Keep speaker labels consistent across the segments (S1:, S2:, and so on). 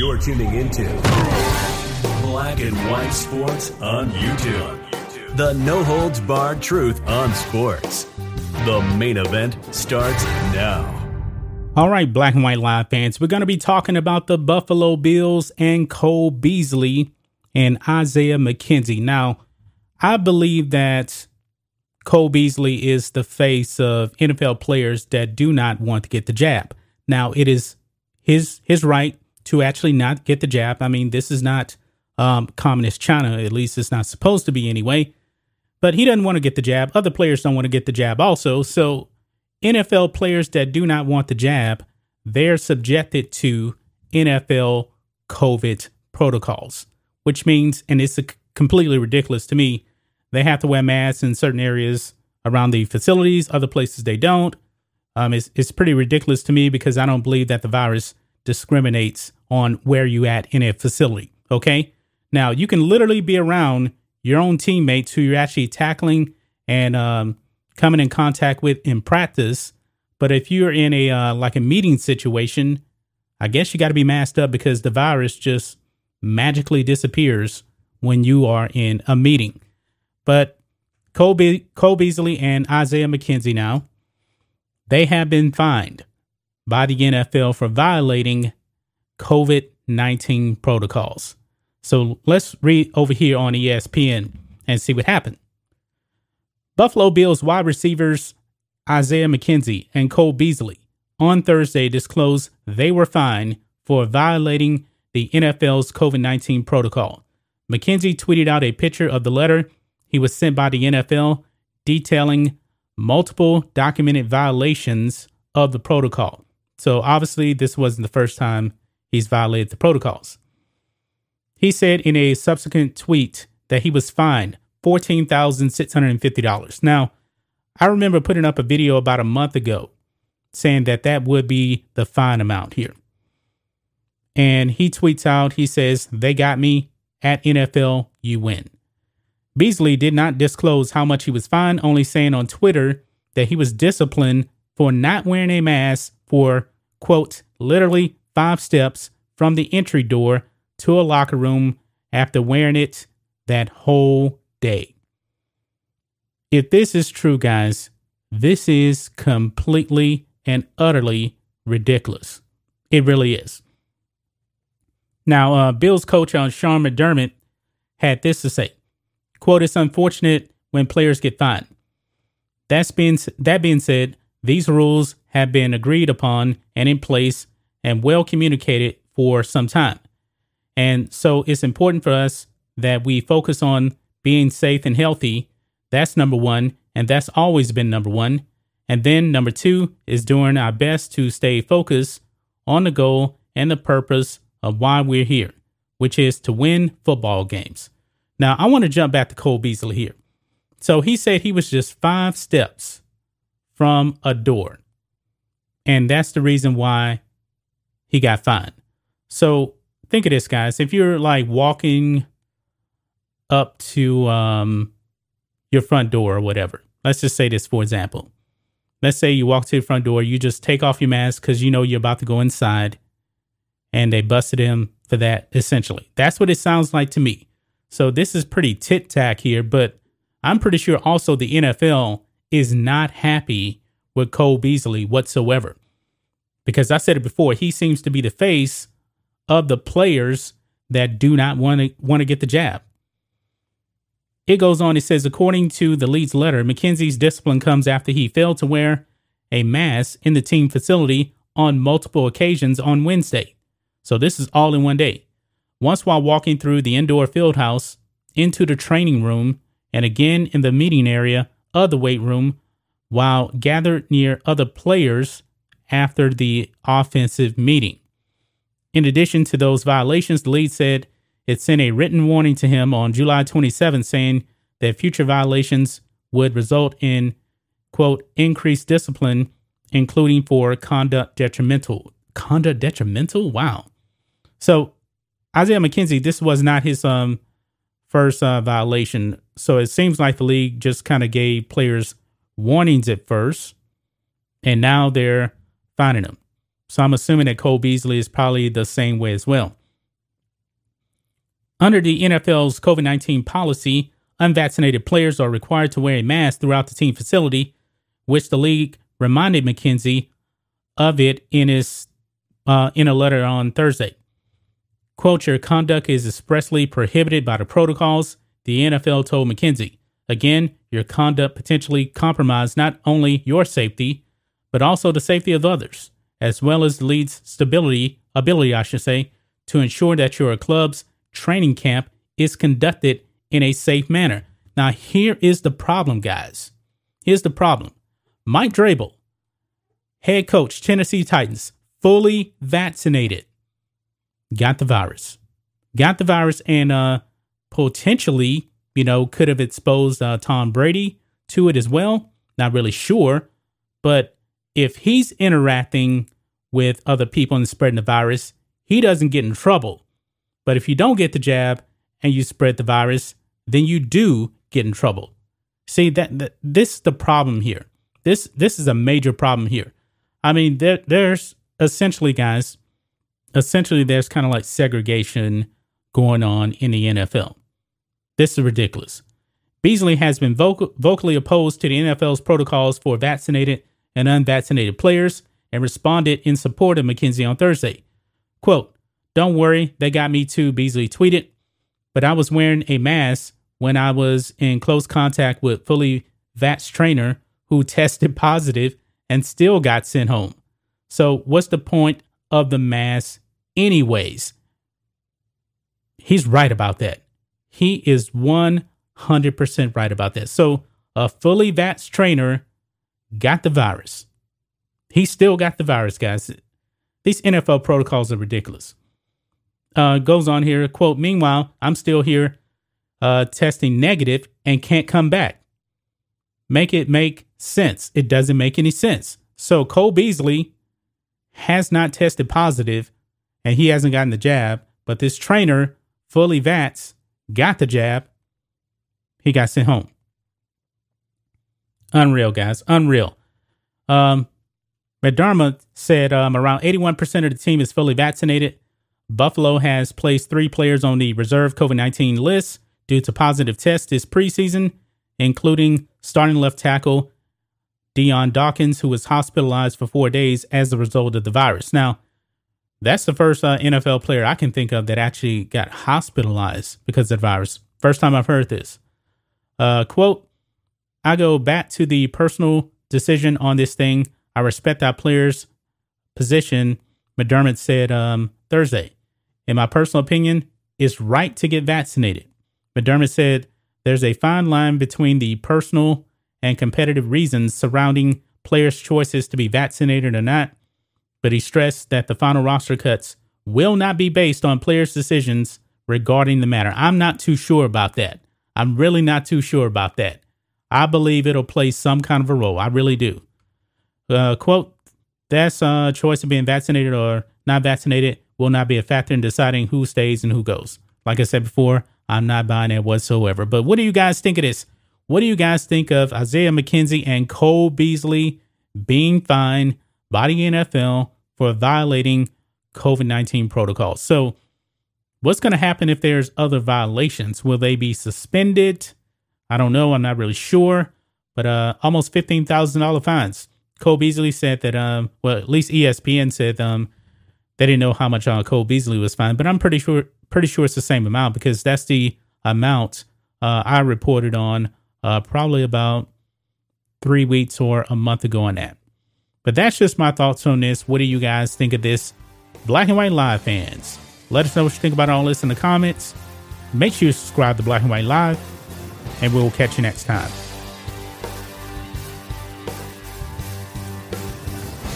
S1: You're tuning into Black and White Sports on YouTube. The no holds barred truth on sports. The main event starts now.
S2: All right, Black and White Live fans, we're going to be talking about the Buffalo Bills and Cole Beasley and Isaiah McKenzie. Now, I believe that Cole Beasley is the face of NFL players that do not want to get the jab. Now, it is his his right to actually not get the jab. I mean, this is not um, communist China, at least it's not supposed to be anyway. But he doesn't want to get the jab. Other players don't want to get the jab also. So NFL players that do not want the jab, they're subjected to NFL COVID protocols, which means, and it's completely ridiculous to me, they have to wear masks in certain areas around the facilities, other places they don't. Um, it's, it's pretty ridiculous to me because I don't believe that the virus discriminates on where you at in a facility. Okay. Now you can literally be around your own teammates who you're actually tackling and um, coming in contact with in practice. But if you're in a uh, like a meeting situation, I guess you got to be masked up because the virus just magically disappears when you are in a meeting. But Cole, Be- Cole Beasley and Isaiah McKenzie now, they have been fined by the NFL for violating COVID 19 protocols. So let's read over here on ESPN and see what happened. Buffalo Bills wide receivers Isaiah McKenzie and Cole Beasley on Thursday disclosed they were fined for violating the NFL's COVID 19 protocol. McKenzie tweeted out a picture of the letter he was sent by the NFL detailing multiple documented violations of the protocol. So obviously, this wasn't the first time he's violated the protocols. He said in a subsequent tweet that he was fined $14,650. Now, I remember putting up a video about a month ago saying that that would be the fine amount here. And he tweets out, he says, They got me at NFL, you win. Beasley did not disclose how much he was fined, only saying on Twitter that he was disciplined for not wearing a mask for, quote, literally five steps from the entry door to a locker room after wearing it that whole day. If this is true, guys, this is completely and utterly ridiculous. It really is. Now, uh, Bills coach on uh, Sean McDermott had this to say Quote, it's unfortunate when players get fined. That's being, that being said, these rules have been agreed upon and in place and well communicated for some time. And so it's important for us that we focus on being safe and healthy. That's number one. And that's always been number one. And then number two is doing our best to stay focused on the goal and the purpose of why we're here, which is to win football games. Now, I want to jump back to Cole Beasley here. So he said he was just five steps from a door. And that's the reason why he got fined. So think of this, guys. If you're like walking up to um, your front door or whatever, let's just say this for example. Let's say you walk to the front door, you just take off your mask because you know you're about to go inside, and they busted him for that, essentially. That's what it sounds like to me. So this is pretty tit tack here, but I'm pretty sure also the NFL is not happy with Cole Beasley whatsoever. Because I said it before, he seems to be the face of the players that do not want to want to get the jab. It goes on, it says, according to the league's letter, McKenzie's discipline comes after he failed to wear a mask in the team facility on multiple occasions on Wednesday. So this is all in one day once while walking through the indoor field house into the training room and again in the meeting area of the weight room while gathered near other players after the offensive meeting. In addition to those violations, the league said it sent a written warning to him on July 27 saying that future violations would result in, quote, increased discipline, including for conduct detrimental. Conduct detrimental? Wow. So Isaiah McKenzie, this was not his um first uh, violation. So it seems like the league just kind of gave players warnings at first, and now they're finding them. So I'm assuming that Cole Beasley is probably the same way as well. Under the NFL's COVID 19 policy, unvaccinated players are required to wear a mask throughout the team facility, which the league reminded McKenzie of it in his uh, in a letter on Thursday. Quote, your conduct is expressly prohibited by the protocols, the NFL told McKenzie. Again, your conduct potentially compromised not only your safety, but also the safety of others, as well as the league's stability, ability, I should say, to ensure that your club's training camp is conducted in a safe manner. Now, here is the problem, guys. Here's the problem. Mike Vrabel, head coach, Tennessee Titans, fully vaccinated, got the virus. Got the virus and uh, potentially, you know, could have exposed uh, Tom Brady to it as well. Not really sure. But if he's interacting with other people and spreading the virus, he doesn't get in trouble. But if you don't get the jab and you spread the virus, then you do get in trouble. See that, that this is the problem here. This this is a major problem here. I mean, there there's essentially, guys, essentially there's kind of like segregation going on in the NFL. This is ridiculous. Beasley has been vocal, vocally opposed to the NFL's protocols for vaccinated and unvaccinated players and responded in support of McKenzie on Thursday. Quote, Don't worry, they got me too, Beasley tweeted. But I was wearing a mask when I was in close contact with fully vax trainer who tested positive and still got sent home. So, what's the point of the mass, anyways? He's right about that. He is 100% right about that. So, a fully vaxxed trainer got the virus. He still got the virus, guys. These NFL protocols are ridiculous. Uh, goes on here, quote, meanwhile, I'm still here uh, testing negative and can't come back. Make it make sense. It doesn't make any sense. So Cole Beasley has not tested positive and he hasn't gotten the jab, but this trainer, fully VATS, got the jab. He got sent home. Unreal, guys. Unreal. Um, McDermott said um, around 81% of the team is fully vaccinated. Buffalo has placed three players on the reserve COVID 19 list due to positive tests this preseason, including starting left tackle Dion Dawkins, who was hospitalized for four days as a result of the virus. Now, that's the first uh, NFL player I can think of that actually got hospitalized because of the virus. First time I've heard this. Uh, quote, I go back to the personal decision on this thing. I respect that players' position, McDermott said um, Thursday. In my personal opinion, it's right to get vaccinated. McDermott said there's a fine line between the personal and competitive reasons surrounding players' choices to be vaccinated or not, but he stressed that the final roster cuts will not be based on players' decisions regarding the matter. I'm not too sure about that. I'm really not too sure about that. I believe it'll play some kind of a role. I really do. Uh, quote, that's a choice of being vaccinated or not vaccinated will not be a factor in deciding who stays and who goes. Like I said before, I'm not buying that whatsoever. But what do you guys think of this? What do you guys think of Isaiah McKenzie and Cole Beasley being fined by the NFL for violating COVID 19 protocols? So, what's going to happen if there's other violations? Will they be suspended? I don't know. I'm not really sure. But uh, almost $15,000 fines. Cole Beasley said that, um, well, at least ESPN said um, they didn't know how much uh, Cole Beasley was fined, but I'm pretty sure pretty sure it's the same amount because that's the amount uh, I reported on uh, probably about three weeks or a month ago on that. But that's just my thoughts on this. What do you guys think of this? Black and White Live fans, let us know what you think about all this in the comments. Make sure you subscribe to Black and White Live, and we'll catch you next time.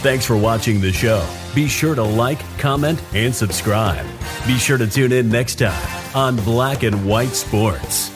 S1: Thanks for watching the show. Be sure to like, comment, and subscribe. Be sure to tune in next time on Black and White Sports.